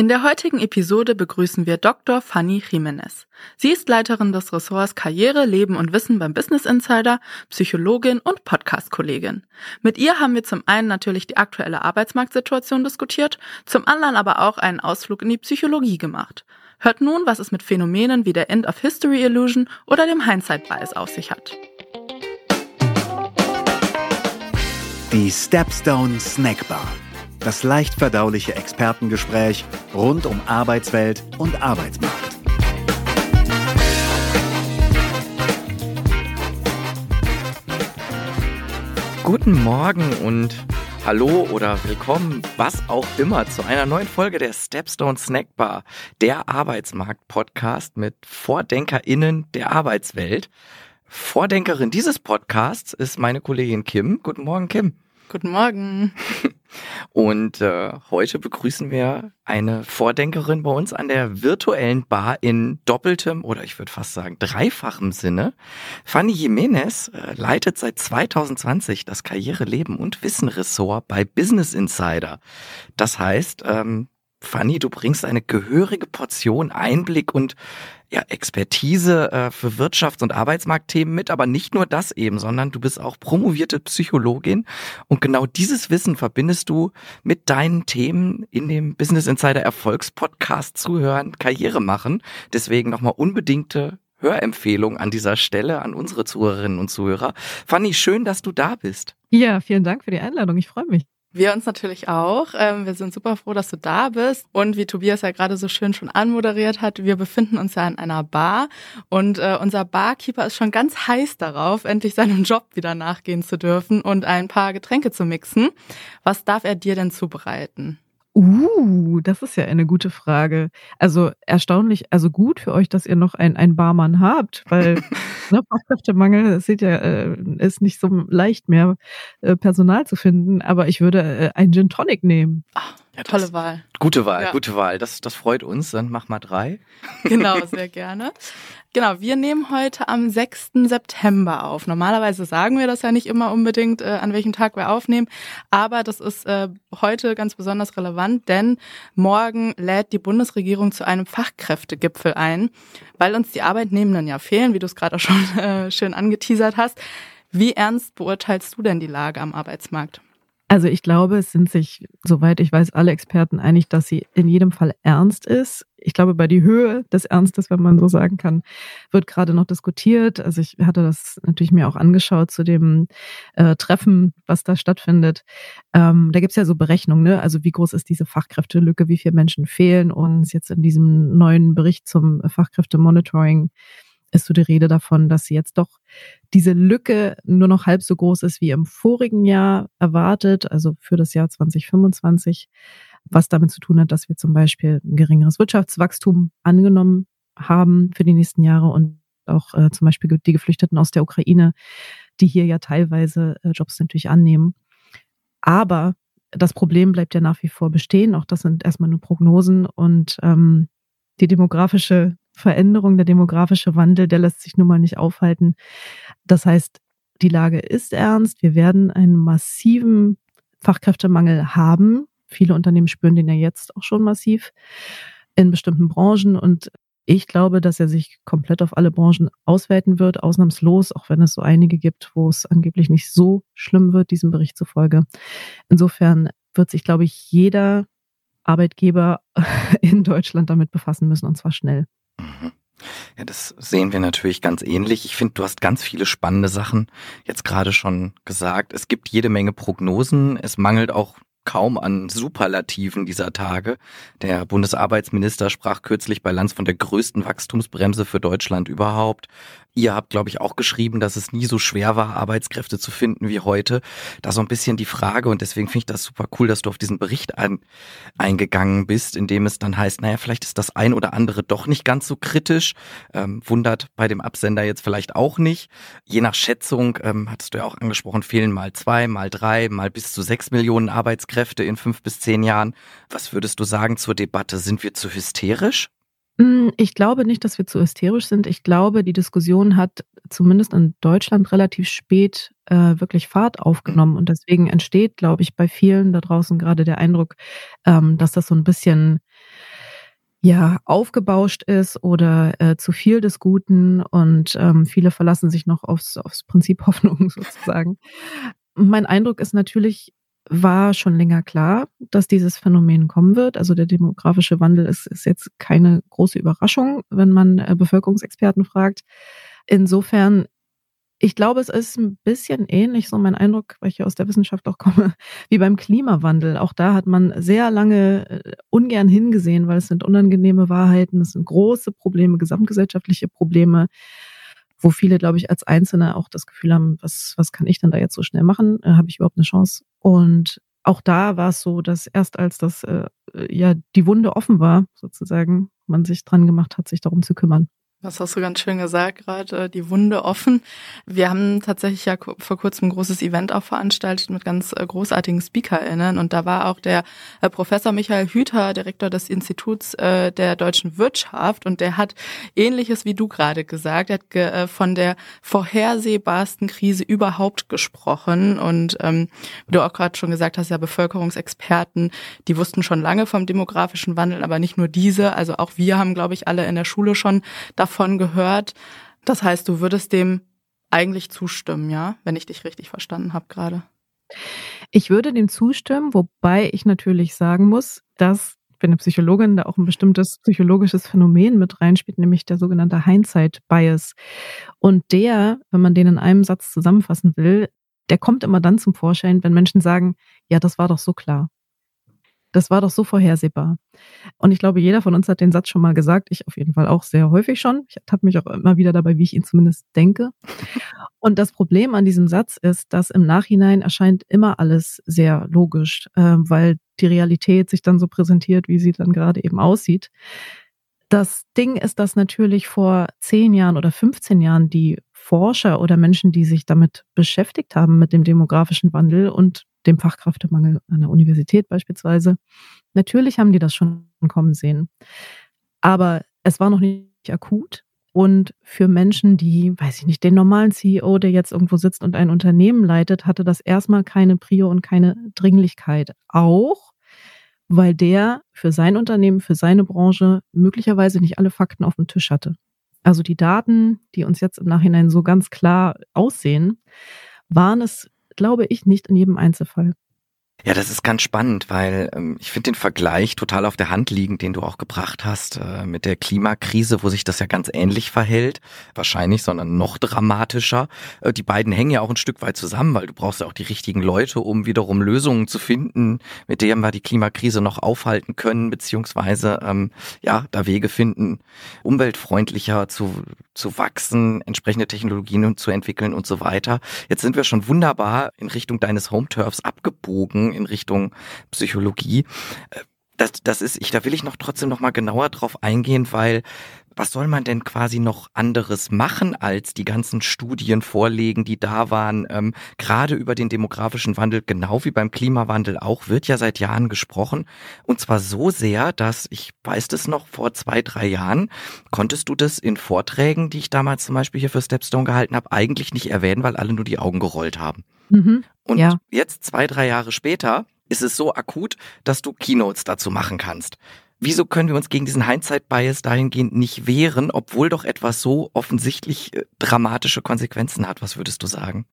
In der heutigen Episode begrüßen wir Dr. Fanny Jimenez. Sie ist Leiterin des Ressorts Karriere, Leben und Wissen beim Business Insider, Psychologin und Podcast-Kollegin. Mit ihr haben wir zum einen natürlich die aktuelle Arbeitsmarktsituation diskutiert, zum anderen aber auch einen Ausflug in die Psychologie gemacht. Hört nun, was es mit Phänomenen wie der End of History Illusion oder dem Hindsight Bias auf sich hat. Die Stepstone Snackbar das leicht verdauliche Expertengespräch rund um Arbeitswelt und Arbeitsmarkt. Guten Morgen und Hallo oder willkommen, was auch immer, zu einer neuen Folge der Stepstone Snackbar, der Arbeitsmarkt-Podcast mit VordenkerInnen der Arbeitswelt. Vordenkerin dieses Podcasts ist meine Kollegin Kim. Guten Morgen, Kim. Guten Morgen. Und äh, heute begrüßen wir eine Vordenkerin bei uns an der virtuellen Bar in doppeltem oder ich würde fast sagen dreifachem Sinne. Fanny Jimenez äh, leitet seit 2020 das Karriere, Leben und Wissen Ressort bei Business Insider. Das heißt, ähm, Fanny, du bringst eine gehörige Portion Einblick und ja, Expertise äh, für Wirtschafts- und Arbeitsmarktthemen mit, aber nicht nur das eben, sondern du bist auch promovierte Psychologin und genau dieses Wissen verbindest du mit deinen Themen in dem Business Insider Erfolgspodcast zuhören, Karriere machen. Deswegen nochmal unbedingte Hörempfehlung an dieser Stelle an unsere Zuhörerinnen und Zuhörer. Fanny, schön, dass du da bist. Ja, vielen Dank für die Einladung. Ich freue mich. Wir uns natürlich auch. Ähm, wir sind super froh, dass du da bist. Und wie Tobias ja gerade so schön schon anmoderiert hat, wir befinden uns ja in einer Bar und äh, unser Barkeeper ist schon ganz heiß darauf, endlich seinem Job wieder nachgehen zu dürfen und ein paar Getränke zu mixen. Was darf er dir denn zubereiten? Uh, das ist ja eine gute Frage. Also erstaunlich, also gut für euch, dass ihr noch einen Barmann habt, weil ne, Fachkräftemangel, das seht ja, äh, ist nicht so leicht mehr, äh, Personal zu finden. Aber ich würde äh, einen Gin Tonic nehmen. Ach, ja, tolle Wahl. Gute Wahl, ja. gute Wahl. Das, das freut uns. Dann mach mal drei. Genau, sehr gerne. Genau, wir nehmen heute am 6. September auf. Normalerweise sagen wir das ja nicht immer unbedingt, äh, an welchem Tag wir aufnehmen, aber das ist äh, heute ganz besonders relevant, denn morgen lädt die Bundesregierung zu einem Fachkräftegipfel ein, weil uns die Arbeitnehmenden ja fehlen, wie du es gerade auch schon äh, schön angeteasert hast. Wie ernst beurteilst du denn die Lage am Arbeitsmarkt? Also ich glaube, es sind sich, soweit ich weiß, alle Experten einig, dass sie in jedem Fall ernst ist. Ich glaube, bei die Höhe des Ernstes, wenn man so sagen kann, wird gerade noch diskutiert. Also ich hatte das natürlich mir auch angeschaut zu dem äh, Treffen, was da stattfindet. Ähm, da gibt's ja so Berechnungen, ne? Also wie groß ist diese Fachkräftelücke, wie viele Menschen fehlen uns jetzt in diesem neuen Bericht zum Fachkräftemonitoring ist so die Rede davon, dass jetzt doch diese Lücke nur noch halb so groß ist wie im vorigen Jahr erwartet, also für das Jahr 2025, was damit zu tun hat, dass wir zum Beispiel ein geringeres Wirtschaftswachstum angenommen haben für die nächsten Jahre und auch äh, zum Beispiel die Geflüchteten aus der Ukraine, die hier ja teilweise äh, Jobs natürlich annehmen. Aber das Problem bleibt ja nach wie vor bestehen. Auch das sind erstmal nur Prognosen und ähm, die demografische Veränderung, der demografische Wandel, der lässt sich nun mal nicht aufhalten. Das heißt, die Lage ist ernst. Wir werden einen massiven Fachkräftemangel haben. Viele Unternehmen spüren den ja jetzt auch schon massiv in bestimmten Branchen. Und ich glaube, dass er sich komplett auf alle Branchen ausweiten wird, ausnahmslos, auch wenn es so einige gibt, wo es angeblich nicht so schlimm wird, diesem Bericht zufolge. Insofern wird sich, glaube ich, jeder Arbeitgeber in Deutschland damit befassen müssen, und zwar schnell. Mhm. Ja, das sehen wir natürlich ganz ähnlich. Ich finde, du hast ganz viele spannende Sachen jetzt gerade schon gesagt. Es gibt jede Menge Prognosen. Es mangelt auch kaum an Superlativen dieser Tage. Der Bundesarbeitsminister sprach kürzlich bei Lanz von der größten Wachstumsbremse für Deutschland überhaupt. Ihr habt, glaube ich, auch geschrieben, dass es nie so schwer war, Arbeitskräfte zu finden wie heute. Da so ein bisschen die Frage und deswegen finde ich das super cool, dass du auf diesen Bericht ein, eingegangen bist, in dem es dann heißt, naja, vielleicht ist das ein oder andere doch nicht ganz so kritisch. Ähm, wundert bei dem Absender jetzt vielleicht auch nicht. Je nach Schätzung, ähm, hattest du ja auch angesprochen, fehlen mal zwei, mal drei, mal bis zu sechs Millionen Arbeitskräfte in fünf bis zehn Jahren. Was würdest du sagen zur Debatte? Sind wir zu hysterisch? Hm, ich glaube nicht, dass wir zu hysterisch sind. Ich glaube, die Diskussion hat zumindest in Deutschland relativ spät äh, wirklich Fahrt aufgenommen. Und deswegen entsteht, glaube ich, bei vielen da draußen gerade der Eindruck, ähm, dass das so ein bisschen ja aufgebauscht ist oder äh, zu viel des Guten und ähm, viele verlassen sich noch aufs, aufs Prinzip Hoffnung sozusagen. mein Eindruck ist natürlich, war schon länger klar, dass dieses Phänomen kommen wird. Also der demografische Wandel ist, ist jetzt keine große Überraschung, wenn man äh, Bevölkerungsexperten fragt. Insofern ich glaube, es ist ein bisschen ähnlich, so mein Eindruck, weil ich ja aus der Wissenschaft auch komme, wie beim Klimawandel. Auch da hat man sehr lange äh, ungern hingesehen, weil es sind unangenehme Wahrheiten, es sind große Probleme, gesamtgesellschaftliche Probleme, wo viele, glaube ich, als Einzelne auch das Gefühl haben, was, was kann ich denn da jetzt so schnell machen? Äh, Habe ich überhaupt eine Chance? Und auch da war es so, dass erst als das äh, ja die Wunde offen war, sozusagen, man sich dran gemacht hat, sich darum zu kümmern. Das hast du ganz schön gesagt, gerade die Wunde offen. Wir haben tatsächlich ja vor kurzem ein großes Event auch veranstaltet mit ganz äh, großartigen SpeakerInnen. Und da war auch der äh, Professor Michael Hüter, Direktor des Instituts äh, der deutschen Wirtschaft. Und der hat ähnliches wie du gerade gesagt, er hat von der vorhersehbarsten Krise überhaupt gesprochen. Und ähm, wie du auch gerade schon gesagt hast, ja Bevölkerungsexperten, die wussten schon lange vom demografischen Wandel, aber nicht nur diese, also auch wir haben, glaube ich, alle in der Schule schon davon davon gehört. Das heißt, du würdest dem eigentlich zustimmen, ja, wenn ich dich richtig verstanden habe gerade. Ich würde dem zustimmen, wobei ich natürlich sagen muss, dass ich bin eine Psychologin, da auch ein bestimmtes psychologisches Phänomen mit reinspielt, nämlich der sogenannte Hindsight-Bias. Und der, wenn man den in einem Satz zusammenfassen will, der kommt immer dann zum Vorschein, wenn Menschen sagen, ja, das war doch so klar. Das war doch so vorhersehbar. Und ich glaube, jeder von uns hat den Satz schon mal gesagt. Ich auf jeden Fall auch sehr häufig schon. Ich habe mich auch immer wieder dabei, wie ich ihn zumindest denke. Und das Problem an diesem Satz ist, dass im Nachhinein erscheint immer alles sehr logisch, äh, weil die Realität sich dann so präsentiert, wie sie dann gerade eben aussieht. Das Ding ist, dass natürlich vor zehn Jahren oder 15 Jahren die Forscher oder Menschen, die sich damit beschäftigt haben, mit dem demografischen Wandel und dem Fachkräftemangel an der Universität beispielsweise. Natürlich haben die das schon kommen sehen. Aber es war noch nicht akut. Und für Menschen, die, weiß ich nicht, den normalen CEO, der jetzt irgendwo sitzt und ein Unternehmen leitet, hatte das erstmal keine Prio und keine Dringlichkeit. Auch, weil der für sein Unternehmen, für seine Branche möglicherweise nicht alle Fakten auf dem Tisch hatte. Also die Daten, die uns jetzt im Nachhinein so ganz klar aussehen, waren es glaube ich nicht in jedem Einzelfall. Ja, das ist ganz spannend, weil ähm, ich finde den Vergleich total auf der Hand liegend, den du auch gebracht hast äh, mit der Klimakrise, wo sich das ja ganz ähnlich verhält. Wahrscheinlich, sondern noch dramatischer. Äh, die beiden hängen ja auch ein Stück weit zusammen, weil du brauchst ja auch die richtigen Leute, um wiederum Lösungen zu finden, mit denen wir die Klimakrise noch aufhalten können, beziehungsweise ähm, ja, da Wege finden, umweltfreundlicher zu, zu wachsen, entsprechende Technologien zu entwickeln und so weiter. Jetzt sind wir schon wunderbar in Richtung deines Home-Turfs abgebogen in Richtung Psychologie. Äh, das, das ist, ich, da will ich noch trotzdem noch mal genauer drauf eingehen, weil was soll man denn quasi noch anderes machen, als die ganzen Studien vorlegen, die da waren? Ähm, gerade über den demografischen Wandel, genau wie beim Klimawandel auch, wird ja seit Jahren gesprochen. Und zwar so sehr, dass, ich weiß das noch, vor zwei, drei Jahren, konntest du das in Vorträgen, die ich damals zum Beispiel hier für Stepstone gehalten habe, eigentlich nicht erwähnen, weil alle nur die Augen gerollt haben. Mhm. Und ja. jetzt, zwei, drei Jahre später, ist es so akut, dass du Keynotes dazu machen kannst. Wieso können wir uns gegen diesen Hindsight-Bias dahingehend nicht wehren, obwohl doch etwas so offensichtlich äh, dramatische Konsequenzen hat? Was würdest du sagen?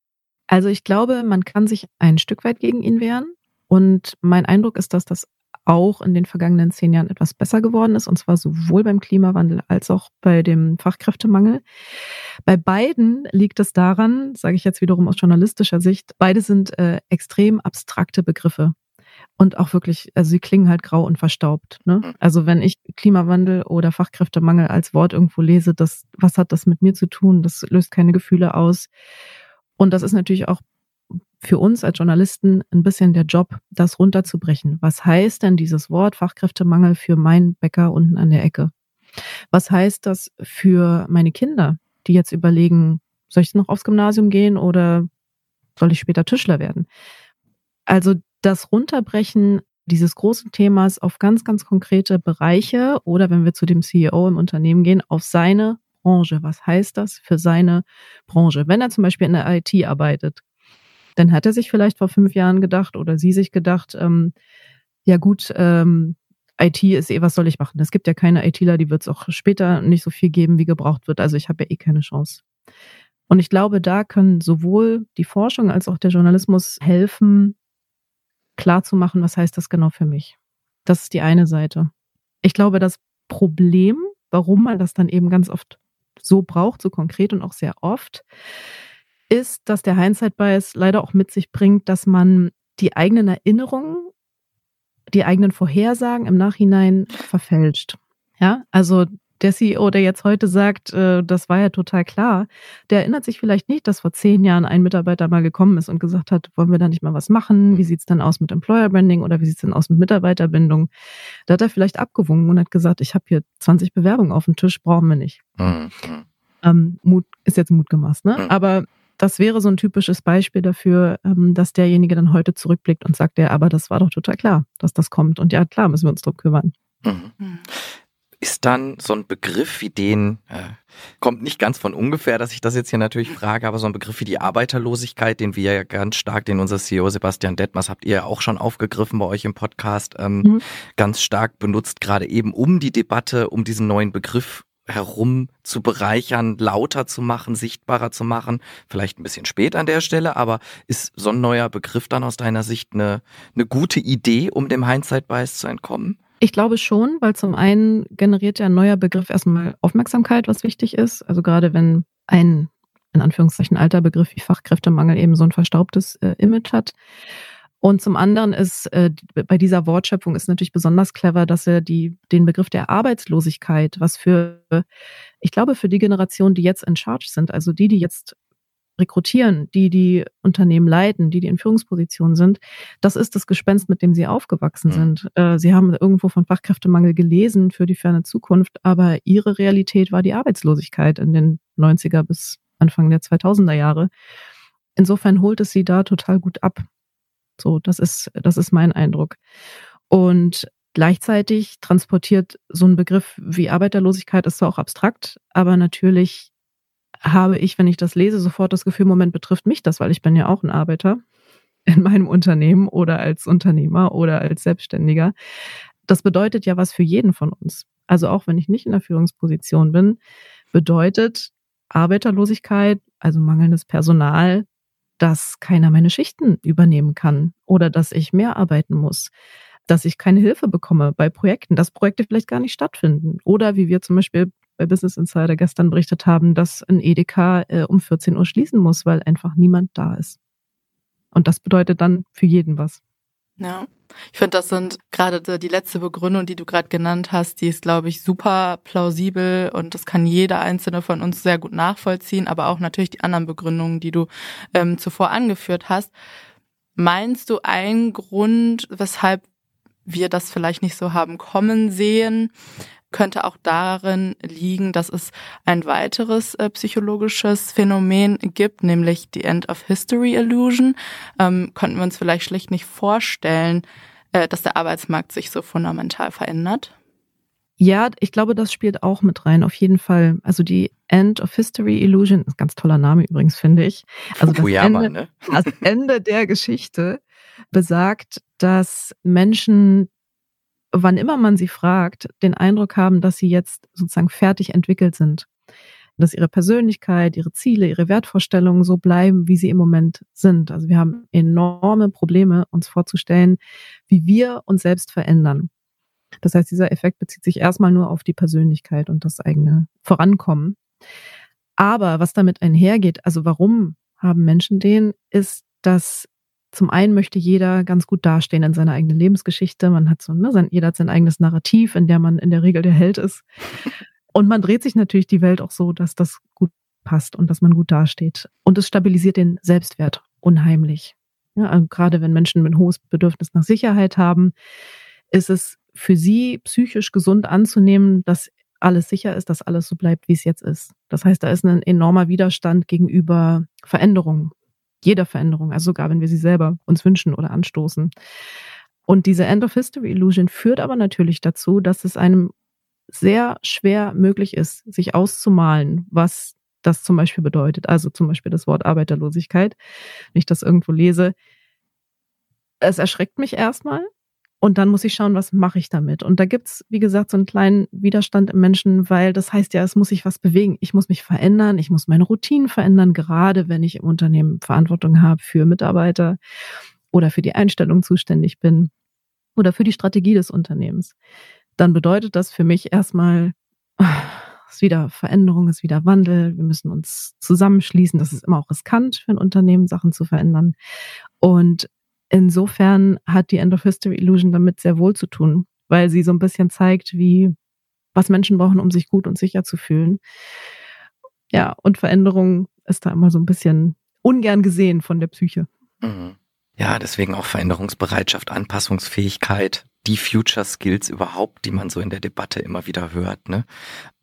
Also ich glaube, man kann sich ein Stück weit gegen ihn wehren. Und mein Eindruck ist, dass das auch in den vergangenen zehn Jahren etwas besser geworden ist, und zwar sowohl beim Klimawandel als auch bei dem Fachkräftemangel. Bei beiden liegt es daran, sage ich jetzt wiederum aus journalistischer Sicht, beide sind äh, extrem abstrakte Begriffe. Und auch wirklich, also sie klingen halt grau und verstaubt. Ne? Mhm. Also wenn ich Klimawandel oder Fachkräftemangel als Wort irgendwo lese, das, was hat das mit mir zu tun? Das löst keine Gefühle aus. Und das ist natürlich auch für uns als Journalisten ein bisschen der Job, das runterzubrechen. Was heißt denn dieses Wort Fachkräftemangel für meinen Bäcker unten an der Ecke? Was heißt das für meine Kinder, die jetzt überlegen, soll ich noch aufs Gymnasium gehen oder soll ich später Tischler werden? Also das Runterbrechen dieses großen Themas auf ganz, ganz konkrete Bereiche oder wenn wir zu dem CEO im Unternehmen gehen, auf seine Branche. Was heißt das für seine Branche? Wenn er zum Beispiel in der IT arbeitet, dann hat er sich vielleicht vor fünf Jahren gedacht oder sie sich gedacht, ähm, ja gut, ähm, IT ist eh, was soll ich machen? Es gibt ja keine ITler, die wird es auch später nicht so viel geben, wie gebraucht wird. Also ich habe ja eh keine Chance. Und ich glaube, da können sowohl die Forschung als auch der Journalismus helfen, klarzumachen, was heißt das genau für mich. Das ist die eine Seite. Ich glaube, das Problem, warum man das dann eben ganz oft so braucht, so konkret und auch sehr oft, ist, dass der Hindsight-Bias leider auch mit sich bringt, dass man die eigenen Erinnerungen, die eigenen Vorhersagen im Nachhinein verfälscht. Ja, also der CEO, der jetzt heute sagt, äh, das war ja total klar, der erinnert sich vielleicht nicht, dass vor zehn Jahren ein Mitarbeiter mal gekommen ist und gesagt hat, wollen wir da nicht mal was machen? Wie sieht's denn aus mit Employer Branding oder wie sieht's denn aus mit Mitarbeiterbindung? Da hat er vielleicht abgewungen und hat gesagt, ich habe hier 20 Bewerbungen auf dem Tisch, brauchen wir nicht. Mhm. Ähm, Mut ist jetzt Mut gemacht, ne? Mhm. Aber das wäre so ein typisches Beispiel dafür, ähm, dass derjenige dann heute zurückblickt und sagt, ja, aber das war doch total klar, dass das kommt. Und ja, klar, müssen wir uns drum kümmern. Mhm. Ist dann so ein Begriff wie den, äh, kommt nicht ganz von ungefähr, dass ich das jetzt hier natürlich frage, aber so ein Begriff wie die Arbeiterlosigkeit, den wir ja ganz stark, den unser CEO Sebastian Detmers, habt ihr ja auch schon aufgegriffen bei euch im Podcast, ähm, mhm. ganz stark benutzt, gerade eben um die Debatte, um diesen neuen Begriff herum zu bereichern, lauter zu machen, sichtbarer zu machen. Vielleicht ein bisschen spät an der Stelle, aber ist so ein neuer Begriff dann aus deiner Sicht eine, eine gute Idee, um dem Hindsight-Bias zu entkommen? Ich glaube schon, weil zum einen generiert ja ein neuer Begriff erstmal Aufmerksamkeit, was wichtig ist. Also gerade wenn ein, in Anführungszeichen, alter Begriff wie Fachkräftemangel eben so ein verstaubtes äh, Image hat. Und zum anderen ist äh, bei dieser Wortschöpfung ist natürlich besonders clever, dass er die, den Begriff der Arbeitslosigkeit, was für, ich glaube, für die Generation, die jetzt in Charge sind, also die, die jetzt rekrutieren, die die Unternehmen leiten, die die in Führungspositionen sind, das ist das Gespenst, mit dem sie aufgewachsen mhm. sind. Äh, sie haben irgendwo von Fachkräftemangel gelesen für die ferne Zukunft, aber ihre Realität war die Arbeitslosigkeit in den 90er bis Anfang der 2000er Jahre. Insofern holt es sie da total gut ab. So, das ist, das ist mein Eindruck. Und gleichzeitig transportiert so ein Begriff wie Arbeiterlosigkeit ist zwar auch abstrakt, aber natürlich habe ich, wenn ich das lese, sofort das Gefühl, Moment, betrifft mich das, weil ich bin ja auch ein Arbeiter in meinem Unternehmen oder als Unternehmer oder als Selbstständiger. Das bedeutet ja was für jeden von uns. Also auch wenn ich nicht in der Führungsposition bin, bedeutet Arbeiterlosigkeit, also mangelndes Personal, dass keiner meine Schichten übernehmen kann oder dass ich mehr arbeiten muss, dass ich keine Hilfe bekomme bei Projekten, dass Projekte vielleicht gar nicht stattfinden oder wie wir zum Beispiel bei Business Insider gestern berichtet haben, dass ein Edeka äh, um 14 Uhr schließen muss, weil einfach niemand da ist. Und das bedeutet dann für jeden was. Ja, ich finde, das sind gerade die letzte Begründung, die du gerade genannt hast, die ist, glaube ich, super plausibel und das kann jeder einzelne von uns sehr gut nachvollziehen, aber auch natürlich die anderen Begründungen, die du ähm, zuvor angeführt hast. Meinst du ein Grund, weshalb wir das vielleicht nicht so haben kommen sehen, könnte auch darin liegen, dass es ein weiteres äh, psychologisches Phänomen gibt, nämlich die End of History Illusion. Ähm, könnten wir uns vielleicht schlicht nicht vorstellen, äh, dass der Arbeitsmarkt sich so fundamental verändert? Ja, ich glaube, das spielt auch mit rein, auf jeden Fall. Also die End of History Illusion, ist ein ganz toller Name übrigens, finde ich. Also das, Ende, ne? das Ende der Geschichte besagt, dass Menschen wann immer man sie fragt, den Eindruck haben, dass sie jetzt sozusagen fertig entwickelt sind. Dass ihre Persönlichkeit, ihre Ziele, ihre Wertvorstellungen so bleiben, wie sie im Moment sind. Also wir haben enorme Probleme, uns vorzustellen, wie wir uns selbst verändern. Das heißt, dieser Effekt bezieht sich erstmal nur auf die Persönlichkeit und das eigene Vorankommen. Aber was damit einhergeht, also warum haben Menschen den, ist, dass zum einen möchte jeder ganz gut dastehen in seiner eigenen Lebensgeschichte. Man hat so, ne, sein, jeder hat sein eigenes Narrativ, in der man in der Regel der Held ist. Und man dreht sich natürlich die Welt auch so, dass das gut passt und dass man gut dasteht. Und es stabilisiert den Selbstwert unheimlich. Ja, also gerade wenn Menschen ein hohes Bedürfnis nach Sicherheit haben, ist es für sie psychisch gesund anzunehmen, dass alles sicher ist, dass alles so bleibt, wie es jetzt ist. Das heißt, da ist ein enormer Widerstand gegenüber Veränderungen jeder Veränderung, also sogar wenn wir sie selber uns wünschen oder anstoßen. Und diese End of History Illusion führt aber natürlich dazu, dass es einem sehr schwer möglich ist, sich auszumalen, was das zum Beispiel bedeutet. Also zum Beispiel das Wort Arbeiterlosigkeit. Wenn ich das irgendwo lese, es erschreckt mich erstmal. Und dann muss ich schauen, was mache ich damit. Und da gibt's wie gesagt, so einen kleinen Widerstand im Menschen, weil das heißt ja, es muss sich was bewegen. Ich muss mich verändern, ich muss meine Routinen verändern, gerade wenn ich im Unternehmen Verantwortung habe für Mitarbeiter oder für die Einstellung zuständig bin oder für die Strategie des Unternehmens. Dann bedeutet das für mich erstmal, es ist wieder Veränderung, es ist wieder Wandel. Wir müssen uns zusammenschließen. Das ist immer auch riskant für ein Unternehmen, Sachen zu verändern. Und insofern hat die End of History Illusion damit sehr wohl zu tun, weil sie so ein bisschen zeigt, wie, was Menschen brauchen, um sich gut und sicher zu fühlen. Ja, und Veränderung ist da immer so ein bisschen ungern gesehen von der Psyche. Mhm. Ja, deswegen auch Veränderungsbereitschaft, Anpassungsfähigkeit, die Future Skills überhaupt, die man so in der Debatte immer wieder hört. Ne?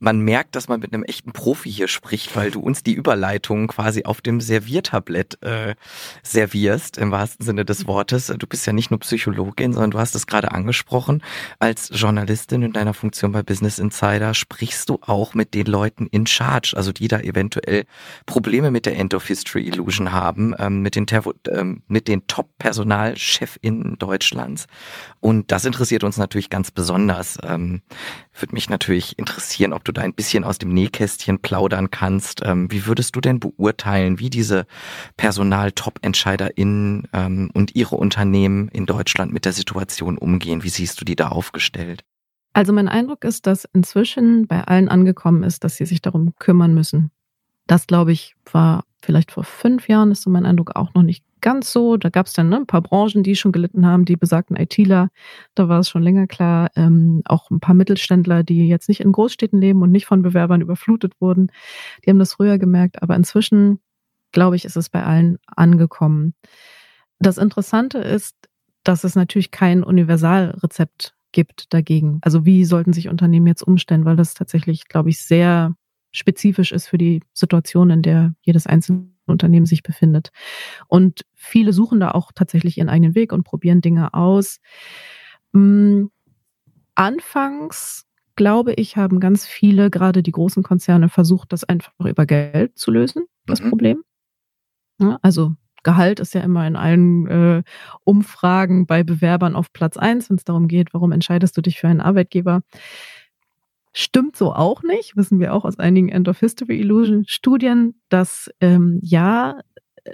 Man merkt, dass man mit einem echten Profi hier spricht, weil du uns die Überleitung quasi auf dem Serviertablett äh, servierst, im wahrsten Sinne des Wortes. Du bist ja nicht nur Psychologin, sondern du hast es gerade angesprochen. Als Journalistin in deiner Funktion bei Business Insider sprichst du auch mit den Leuten in Charge, also die da eventuell Probleme mit der End of History Illusion haben, ähm, mit den, ähm, den Top-Personalchefinnen Deutschlands. Und das interessiert uns natürlich ganz besonders. Ähm, würde mich natürlich interessieren, ob du da ein bisschen aus dem Nähkästchen plaudern kannst. Ähm, wie würdest du denn beurteilen, wie diese Personal-Top-EntscheiderInnen ähm, und ihre Unternehmen in Deutschland mit der Situation umgehen? Wie siehst du die da aufgestellt? Also mein Eindruck ist, dass inzwischen bei allen angekommen ist, dass sie sich darum kümmern müssen. Das, glaube ich, war vielleicht vor fünf Jahren, ist so mein Eindruck auch noch nicht ganz so. Da gab es dann ne, ein paar Branchen, die schon gelitten haben, die besagten ITler. Da war es schon länger klar. Ähm, auch ein paar Mittelständler, die jetzt nicht in Großstädten leben und nicht von Bewerbern überflutet wurden. Die haben das früher gemerkt. Aber inzwischen, glaube ich, ist es bei allen angekommen. Das Interessante ist, dass es natürlich kein Universalrezept gibt dagegen. Also wie sollten sich Unternehmen jetzt umstellen, weil das tatsächlich, glaube ich, sehr spezifisch ist für die Situation, in der jedes einzelne Unternehmen sich befindet. Und viele suchen da auch tatsächlich ihren eigenen Weg und probieren Dinge aus. Mm, anfangs, glaube ich, haben ganz viele, gerade die großen Konzerne, versucht, das einfach über Geld zu lösen, das mhm. Problem. Ja, also Gehalt ist ja immer in allen äh, Umfragen bei Bewerbern auf Platz eins, wenn es darum geht, warum entscheidest du dich für einen Arbeitgeber. Stimmt so auch nicht, wissen wir auch aus einigen End of History Illusion Studien, dass ähm, ja,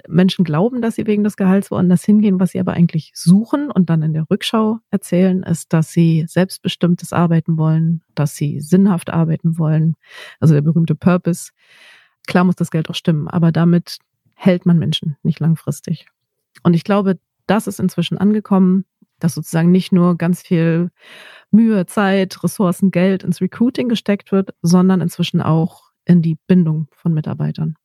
Menschen glauben, dass sie wegen des Gehalts woanders hingehen, was sie aber eigentlich suchen und dann in der Rückschau erzählen, ist, dass sie selbstbestimmtes arbeiten wollen, dass sie sinnhaft arbeiten wollen, also der berühmte Purpose. Klar muss das Geld auch stimmen, aber damit hält man Menschen nicht langfristig. Und ich glaube, das ist inzwischen angekommen dass sozusagen nicht nur ganz viel Mühe, Zeit, Ressourcen, Geld ins Recruiting gesteckt wird, sondern inzwischen auch in die Bindung von Mitarbeitern.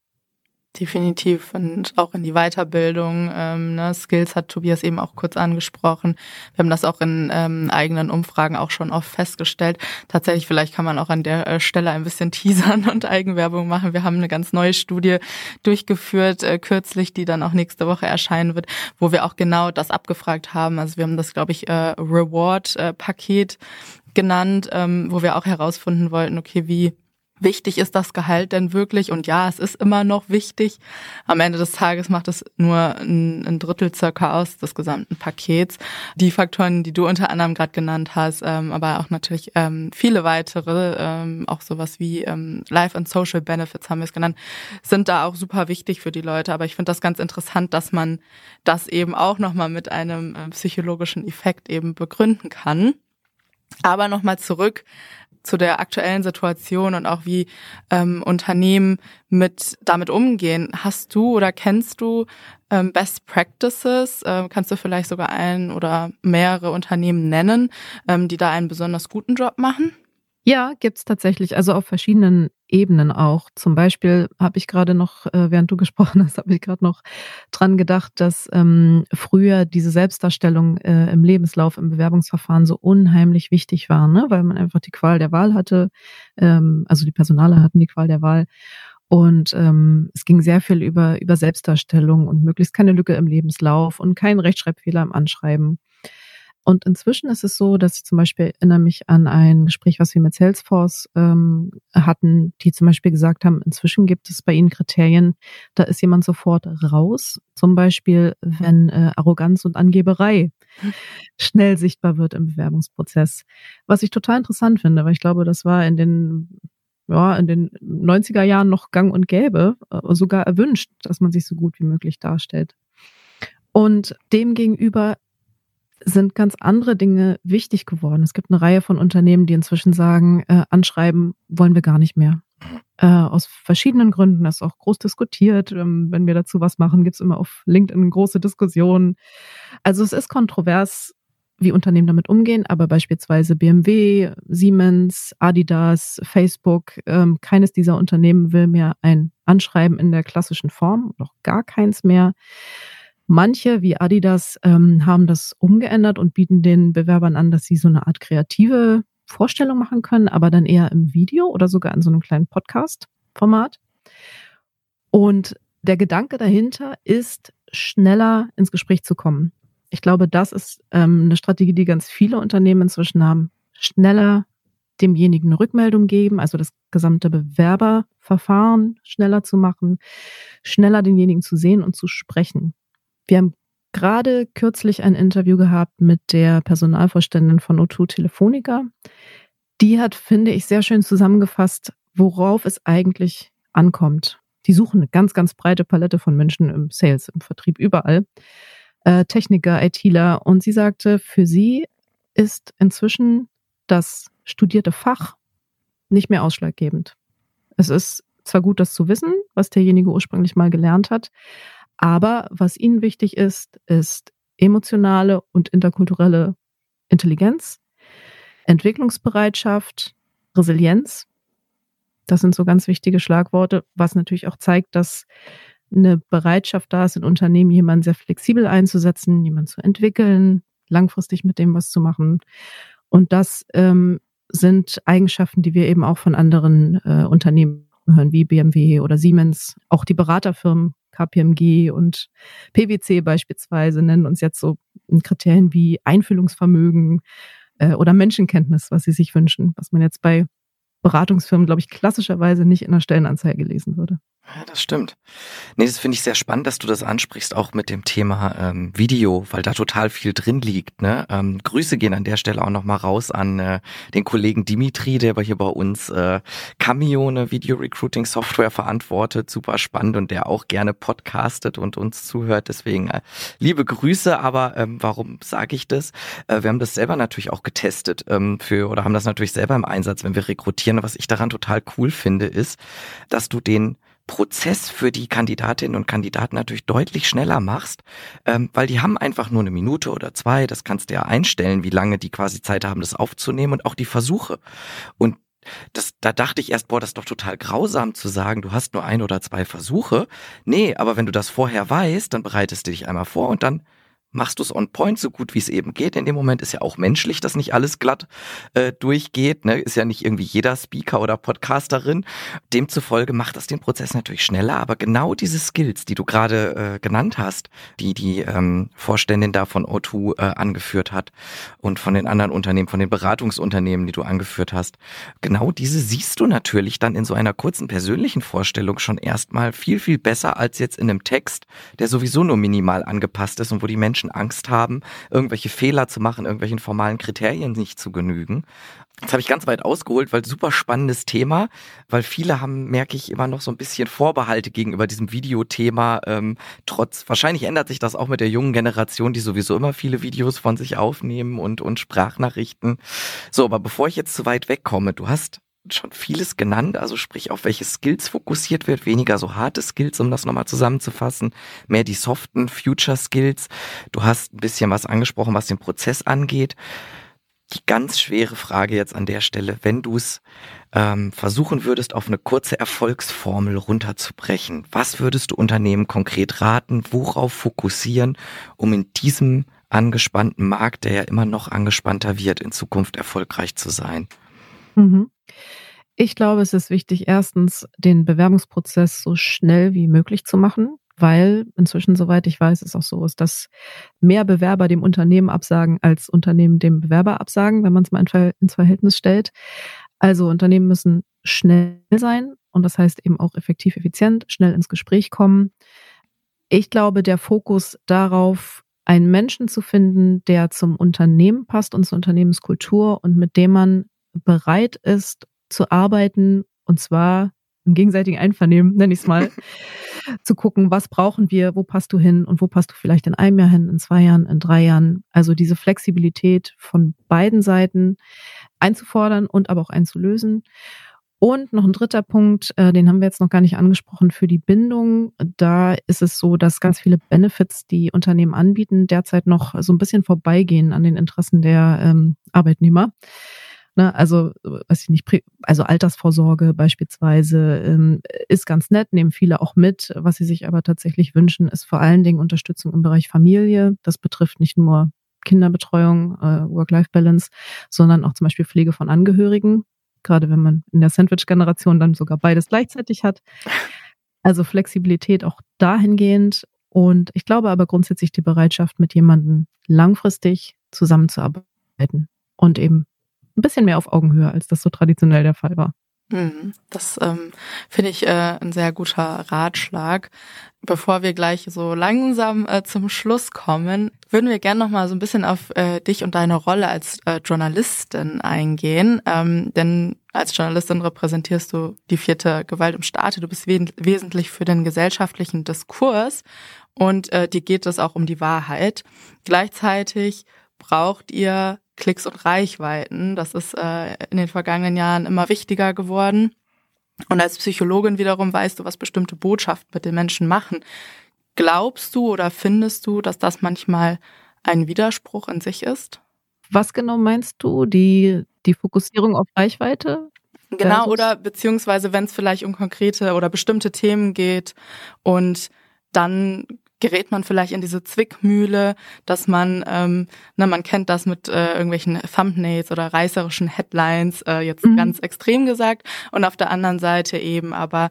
Definitiv und auch in die Weiterbildung. Ähm, ne, Skills hat Tobias eben auch kurz angesprochen. Wir haben das auch in ähm, eigenen Umfragen auch schon oft festgestellt. Tatsächlich, vielleicht kann man auch an der äh, Stelle ein bisschen teasern und Eigenwerbung machen. Wir haben eine ganz neue Studie durchgeführt, äh, kürzlich, die dann auch nächste Woche erscheinen wird, wo wir auch genau das abgefragt haben. Also wir haben das, glaube ich, äh, Reward-Paket äh, genannt, ähm, wo wir auch herausfinden wollten, okay, wie wichtig ist das Gehalt denn wirklich? Und ja, es ist immer noch wichtig. Am Ende des Tages macht es nur ein, ein Drittel circa aus des gesamten Pakets. Die Faktoren, die du unter anderem gerade genannt hast, ähm, aber auch natürlich ähm, viele weitere, ähm, auch sowas wie ähm, Life and Social Benefits haben wir es genannt, sind da auch super wichtig für die Leute. Aber ich finde das ganz interessant, dass man das eben auch nochmal mit einem äh, psychologischen Effekt eben begründen kann. Aber nochmal zurück zu der aktuellen Situation und auch wie ähm, Unternehmen mit damit umgehen. Hast du oder kennst du ähm, Best Practices? Ähm, kannst du vielleicht sogar ein oder mehrere Unternehmen nennen, ähm, die da einen besonders guten Job machen? Ja, gibt's tatsächlich, also auf verschiedenen Ebenen auch. Zum Beispiel habe ich gerade noch, äh, während du gesprochen hast, habe ich gerade noch dran gedacht, dass ähm, früher diese Selbstdarstellung äh, im Lebenslauf, im Bewerbungsverfahren so unheimlich wichtig war, ne? weil man einfach die Qual der Wahl hatte, ähm, also die Personale hatten die Qual der Wahl. Und ähm, es ging sehr viel über, über Selbstdarstellung und möglichst keine Lücke im Lebenslauf und kein Rechtschreibfehler im Anschreiben. Und inzwischen ist es so, dass ich zum Beispiel erinnere mich an ein Gespräch, was wir mit Salesforce ähm, hatten, die zum Beispiel gesagt haben, inzwischen gibt es bei ihnen Kriterien, da ist jemand sofort raus. Zum Beispiel, wenn äh, Arroganz und Angeberei schnell sichtbar wird im Bewerbungsprozess. Was ich total interessant finde, weil ich glaube, das war in den ja, in den 90er Jahren noch gang und gäbe, äh, sogar erwünscht, dass man sich so gut wie möglich darstellt. Und demgegenüber sind ganz andere Dinge wichtig geworden. Es gibt eine Reihe von Unternehmen, die inzwischen sagen, äh, anschreiben wollen wir gar nicht mehr. Äh, aus verschiedenen Gründen. Das ist auch groß diskutiert. Ähm, wenn wir dazu was machen, gibt es immer auf LinkedIn große Diskussionen. Also es ist kontrovers, wie Unternehmen damit umgehen, aber beispielsweise BMW, Siemens, Adidas, Facebook, ähm, keines dieser Unternehmen will mehr ein Anschreiben in der klassischen Form, noch gar keins mehr. Manche, wie Adidas, ähm, haben das umgeändert und bieten den Bewerbern an, dass sie so eine Art kreative Vorstellung machen können, aber dann eher im Video oder sogar in so einem kleinen Podcast-Format. Und der Gedanke dahinter ist, schneller ins Gespräch zu kommen. Ich glaube, das ist ähm, eine Strategie, die ganz viele Unternehmen inzwischen haben. Schneller demjenigen eine Rückmeldung geben, also das gesamte Bewerberverfahren schneller zu machen, schneller denjenigen zu sehen und zu sprechen. Wir haben gerade kürzlich ein Interview gehabt mit der Personalvorständin von O2 Telefonica. Die hat, finde ich, sehr schön zusammengefasst, worauf es eigentlich ankommt. Die suchen eine ganz, ganz breite Palette von Menschen im Sales, im Vertrieb, überall. Äh, Techniker, ITler. Und sie sagte, für sie ist inzwischen das studierte Fach nicht mehr ausschlaggebend. Es ist zwar gut, das zu wissen, was derjenige ursprünglich mal gelernt hat, aber was ihnen wichtig ist, ist emotionale und interkulturelle Intelligenz, Entwicklungsbereitschaft, Resilienz. Das sind so ganz wichtige Schlagworte, was natürlich auch zeigt, dass eine Bereitschaft da ist, in Unternehmen jemanden sehr flexibel einzusetzen, jemanden zu entwickeln, langfristig mit dem was zu machen. Und das ähm, sind Eigenschaften, die wir eben auch von anderen äh, Unternehmen hören, wie BMW oder Siemens. Auch die Beraterfirmen KPMG und PwC beispielsweise nennen uns jetzt so Kriterien wie Einfühlungsvermögen äh, oder Menschenkenntnis, was sie sich wünschen, was man jetzt bei Beratungsfirmen, glaube ich, klassischerweise nicht in der Stellenanzeige lesen würde. Ja, das stimmt. Nee, das finde ich sehr spannend, dass du das ansprichst, auch mit dem Thema ähm, Video, weil da total viel drin liegt. Ne? Ähm, Grüße gehen an der Stelle auch nochmal raus an äh, den Kollegen Dimitri, der hier bei uns äh, Cameo, eine Video-Recruiting-Software verantwortet. Super spannend und der auch gerne podcastet und uns zuhört. Deswegen äh, liebe Grüße, aber ähm, warum sage ich das? Äh, wir haben das selber natürlich auch getestet ähm, für oder haben das natürlich selber im Einsatz, wenn wir rekrutieren. Was ich daran total cool finde, ist, dass du den Prozess für die Kandidatinnen und Kandidaten natürlich deutlich schneller machst, ähm, weil die haben einfach nur eine Minute oder zwei, das kannst du ja einstellen, wie lange die quasi Zeit haben, das aufzunehmen und auch die Versuche. Und das, da dachte ich erst, boah, das ist doch total grausam zu sagen, du hast nur ein oder zwei Versuche. Nee, aber wenn du das vorher weißt, dann bereitest du dich einmal vor und dann machst du es on point so gut wie es eben geht. In dem Moment ist ja auch menschlich, dass nicht alles glatt äh, durchgeht. Ne? Ist ja nicht irgendwie jeder Speaker oder Podcasterin. Demzufolge macht das den Prozess natürlich schneller. Aber genau diese Skills, die du gerade äh, genannt hast, die die ähm, Vorständin da von O2 äh, angeführt hat und von den anderen Unternehmen, von den Beratungsunternehmen, die du angeführt hast, genau diese siehst du natürlich dann in so einer kurzen persönlichen Vorstellung schon erstmal viel, viel besser als jetzt in einem Text, der sowieso nur minimal angepasst ist und wo die Menschen Menschen Angst haben, irgendwelche Fehler zu machen, irgendwelchen formalen Kriterien nicht zu genügen. Jetzt habe ich ganz weit ausgeholt, weil super spannendes Thema, weil viele haben, merke ich, immer noch so ein bisschen Vorbehalte gegenüber diesem Videothema. Ähm, trotz, wahrscheinlich ändert sich das auch mit der jungen Generation, die sowieso immer viele Videos von sich aufnehmen und, und Sprachnachrichten. So, aber bevor ich jetzt zu weit wegkomme, du hast schon vieles genannt, also sprich auf welche Skills fokussiert wird, weniger so harte Skills, um das nochmal zusammenzufassen, mehr die soften Future Skills. Du hast ein bisschen was angesprochen, was den Prozess angeht. Die ganz schwere Frage jetzt an der Stelle, wenn du es ähm, versuchen würdest, auf eine kurze Erfolgsformel runterzubrechen, was würdest du Unternehmen konkret raten, worauf fokussieren, um in diesem angespannten Markt, der ja immer noch angespannter wird, in Zukunft erfolgreich zu sein? Mhm. Ich glaube, es ist wichtig, erstens den Bewerbungsprozess so schnell wie möglich zu machen. weil inzwischen, soweit ich weiß, es auch so ist, dass mehr Bewerber dem Unternehmen absagen, als Unternehmen dem Bewerber absagen, wenn man es mal ins Verhältnis stellt. Also Unternehmen müssen schnell sein und das heißt eben auch effektiv, effizient, schnell ins Gespräch kommen. Ich glaube, der Fokus darauf, einen Menschen zu finden, der zum Unternehmen passt und zur Unternehmenskultur und mit dem man bereit ist zu arbeiten und zwar im gegenseitigen Einvernehmen, nenne ich es mal, zu gucken, was brauchen wir, wo passt du hin und wo passt du vielleicht in einem Jahr hin, in zwei Jahren, in drei Jahren. Also diese Flexibilität von beiden Seiten einzufordern und aber auch einzulösen. Und noch ein dritter Punkt, äh, den haben wir jetzt noch gar nicht angesprochen, für die Bindung. Da ist es so, dass ganz viele Benefits, die Unternehmen anbieten, derzeit noch so ein bisschen vorbeigehen an den Interessen der ähm, Arbeitnehmer. Ne, also, weiß ich nicht, also Altersvorsorge beispielsweise ähm, ist ganz nett, nehmen viele auch mit. Was sie sich aber tatsächlich wünschen, ist vor allen Dingen Unterstützung im Bereich Familie. Das betrifft nicht nur Kinderbetreuung, äh, Work-Life-Balance, sondern auch zum Beispiel Pflege von Angehörigen gerade wenn man in der Sandwich-Generation dann sogar beides gleichzeitig hat. Also Flexibilität auch dahingehend. Und ich glaube aber grundsätzlich die Bereitschaft, mit jemandem langfristig zusammenzuarbeiten und eben ein bisschen mehr auf Augenhöhe, als das so traditionell der Fall war. Mhm. Das ähm, finde ich äh, ein sehr guter Ratschlag. Bevor wir gleich so langsam äh, zum Schluss kommen, würden wir gerne noch mal so ein bisschen auf äh, dich und deine Rolle als äh, Journalistin eingehen. Ähm, denn als Journalistin repräsentierst du die vierte Gewalt im Staate. Du bist we wesentlich für den gesellschaftlichen Diskurs und äh, dir geht es auch um die Wahrheit. Gleichzeitig braucht ihr Klicks und Reichweiten. Das ist äh, in den vergangenen Jahren immer wichtiger geworden. Und als Psychologin wiederum weißt du, was bestimmte Botschaften mit den Menschen machen. Glaubst du oder findest du, dass das manchmal ein Widerspruch in sich ist? Was genau meinst du? Die, die Fokussierung auf Reichweite? Genau, oder beziehungsweise wenn es vielleicht um konkrete oder bestimmte Themen geht und dann gerät man vielleicht in diese Zwickmühle, dass man, ähm, na, man kennt das mit äh, irgendwelchen Thumbnails oder reißerischen Headlines, äh, jetzt mhm. ganz extrem gesagt, und auf der anderen Seite eben aber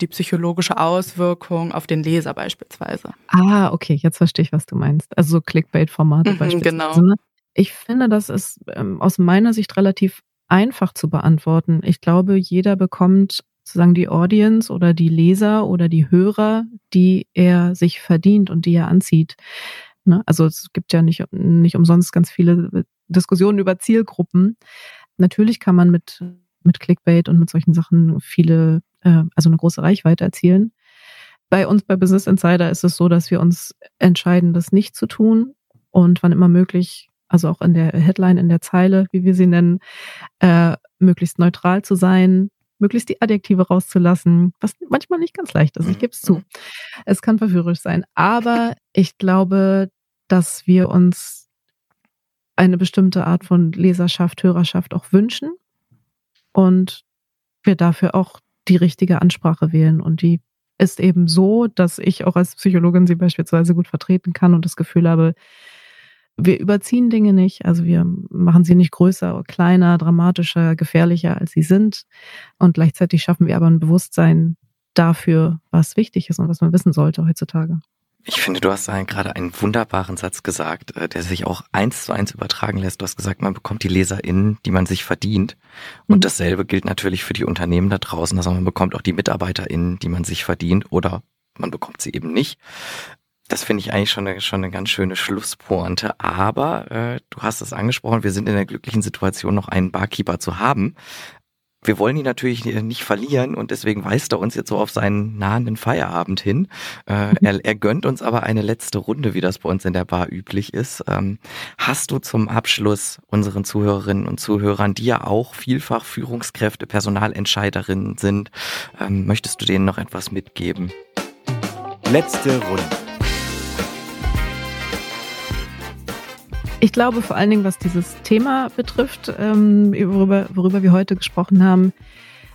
die psychologische Auswirkung auf den Leser beispielsweise. Ah, okay, jetzt verstehe ich, was du meinst. Also so Clickbait-Formate mhm, beispielsweise. Genau. Ne? Ich finde, das ist ähm, aus meiner Sicht relativ einfach zu beantworten. Ich glaube, jeder bekommt sozusagen die Audience oder die Leser oder die Hörer, die er sich verdient und die er anzieht. Ne? Also es gibt ja nicht, nicht umsonst ganz viele Diskussionen über Zielgruppen. Natürlich kann man mit, mit Clickbait und mit solchen Sachen viele, äh, also eine große Reichweite erzielen. Bei uns bei Business Insider ist es so, dass wir uns entscheiden, das nicht zu tun und wann immer möglich, also auch in der Headline, in der Zeile, wie wir sie nennen, äh, möglichst neutral zu sein, möglichst die Adjektive rauszulassen, was manchmal nicht ganz leicht ist, ich gebe es zu. Mhm. Es kann verführerisch sein, aber ich glaube, dass wir uns eine bestimmte Art von Leserschaft, Hörerschaft auch wünschen und wir dafür auch die richtige Ansprache wählen und die ist eben so, dass ich auch als Psychologin sie beispielsweise gut vertreten kann und das Gefühl habe, wir überziehen Dinge nicht, also wir machen sie nicht größer, kleiner, dramatischer, gefährlicher, als sie sind. Und gleichzeitig schaffen wir aber ein Bewusstsein dafür, was wichtig ist und was man wissen sollte heutzutage. Ich finde, du hast gerade einen wunderbaren Satz gesagt, äh, der sich auch eins zu eins übertragen lässt. Du hast gesagt, man bekommt die LeserInnen, die man sich verdient. Und mhm. dasselbe gilt natürlich für die Unternehmen da draußen. Also man bekommt auch die MitarbeiterInnen, die man sich verdient oder man bekommt sie eben nicht. Das finde ich eigentlich schon eine, schon eine ganz schöne Schlusspointe. Aber äh, du hast es angesprochen, wir sind in der glücklichen Situation, noch einen Barkeeper zu haben. Wir wollen ihn natürlich nicht verlieren und deswegen weist er uns jetzt so auf seinen nahenden Feierabend hin. Äh, er, er gönnt uns aber eine letzte Runde, wie das bei uns in der Bar üblich ist. Ähm, hast du zum Abschluss unseren Zuhörerinnen und Zuhörern, die ja auch vielfach Führungskräfte, Personalentscheiderinnen sind, ähm, möchtest du denen noch etwas mitgeben? Letzte Runde. Ich glaube vor allen Dingen, was dieses Thema betrifft, ähm, worüber, worüber wir heute gesprochen haben,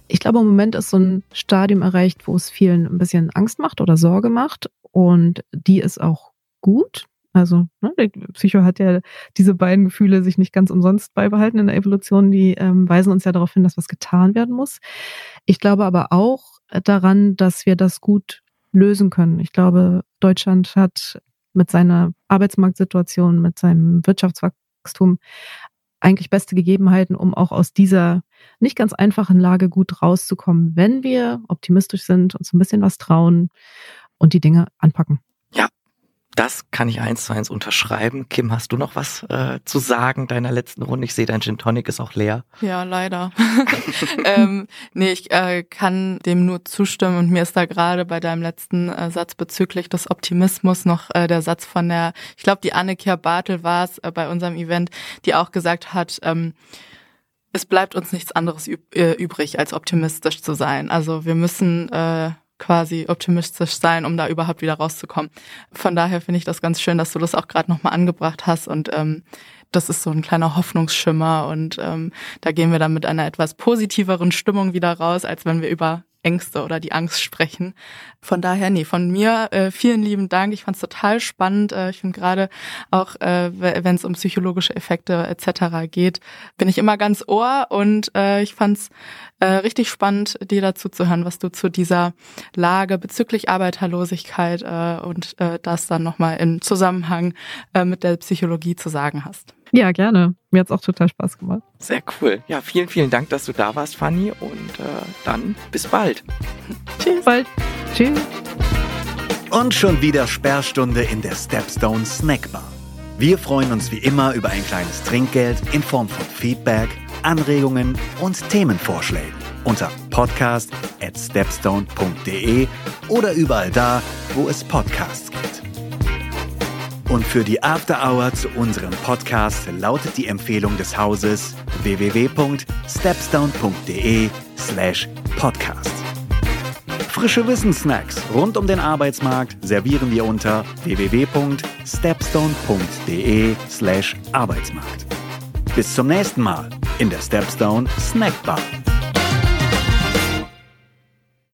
ich glaube, im Moment ist so ein Stadium erreicht, wo es vielen ein bisschen Angst macht oder Sorge macht. Und die ist auch gut. Also, ne, Psycho hat ja diese beiden Gefühle sich nicht ganz umsonst beibehalten in der Evolution. Die ähm, weisen uns ja darauf hin, dass was getan werden muss. Ich glaube aber auch daran, dass wir das gut lösen können. Ich glaube, Deutschland hat mit seiner Arbeitsmarktsituation, mit seinem Wirtschaftswachstum eigentlich beste Gegebenheiten, um auch aus dieser nicht ganz einfachen Lage gut rauszukommen, wenn wir optimistisch sind, uns ein bisschen was trauen und die Dinge anpacken. Das kann ich eins zu eins unterschreiben. Kim, hast du noch was äh, zu sagen deiner letzten Runde? Ich sehe, dein Gin Tonic ist auch leer. Ja, leider. ähm, nee, ich äh, kann dem nur zustimmen und mir ist da gerade bei deinem letzten äh, Satz bezüglich des Optimismus noch äh, der Satz von der, ich glaube, die Annekia Bartel war es äh, bei unserem Event, die auch gesagt hat, ähm, es bleibt uns nichts anderes üb äh, übrig, als optimistisch zu sein. Also wir müssen quasi optimistisch sein, um da überhaupt wieder rauszukommen. Von daher finde ich das ganz schön, dass du das auch gerade nochmal angebracht hast und ähm, das ist so ein kleiner Hoffnungsschimmer und ähm, da gehen wir dann mit einer etwas positiveren Stimmung wieder raus, als wenn wir über Ängste oder die Angst sprechen. Von daher, nee, von mir äh, vielen lieben Dank. Ich fand es total spannend. Äh, ich finde gerade auch, äh, wenn es um psychologische Effekte etc. geht, bin ich immer ganz ohr und äh, ich fand es äh, richtig spannend, dir dazu zu hören, was du zu dieser Lage bezüglich Arbeiterlosigkeit äh, und äh, das dann nochmal im Zusammenhang äh, mit der Psychologie zu sagen hast. Ja, gerne. Mir hat's auch total Spaß gemacht. Sehr cool. Ja, vielen, vielen Dank, dass du da warst, Fanny. Und äh, dann bis bald. Tschüss. Bald. Tschüss. Und schon wieder Sperrstunde in der Stepstone Snackbar. Wir freuen uns wie immer über ein kleines Trinkgeld in Form von Feedback, Anregungen und Themenvorschlägen unter podcast at stepstone.de oder überall da, wo es Podcasts gibt. Und für die After Hour zu unserem Podcast lautet die Empfehlung des Hauses www.stepstone.de slash podcast. Frische Wissenssnacks rund um den Arbeitsmarkt servieren wir unter www.stepstone.de slash Arbeitsmarkt. Bis zum nächsten Mal in der Stepstone Snackbar.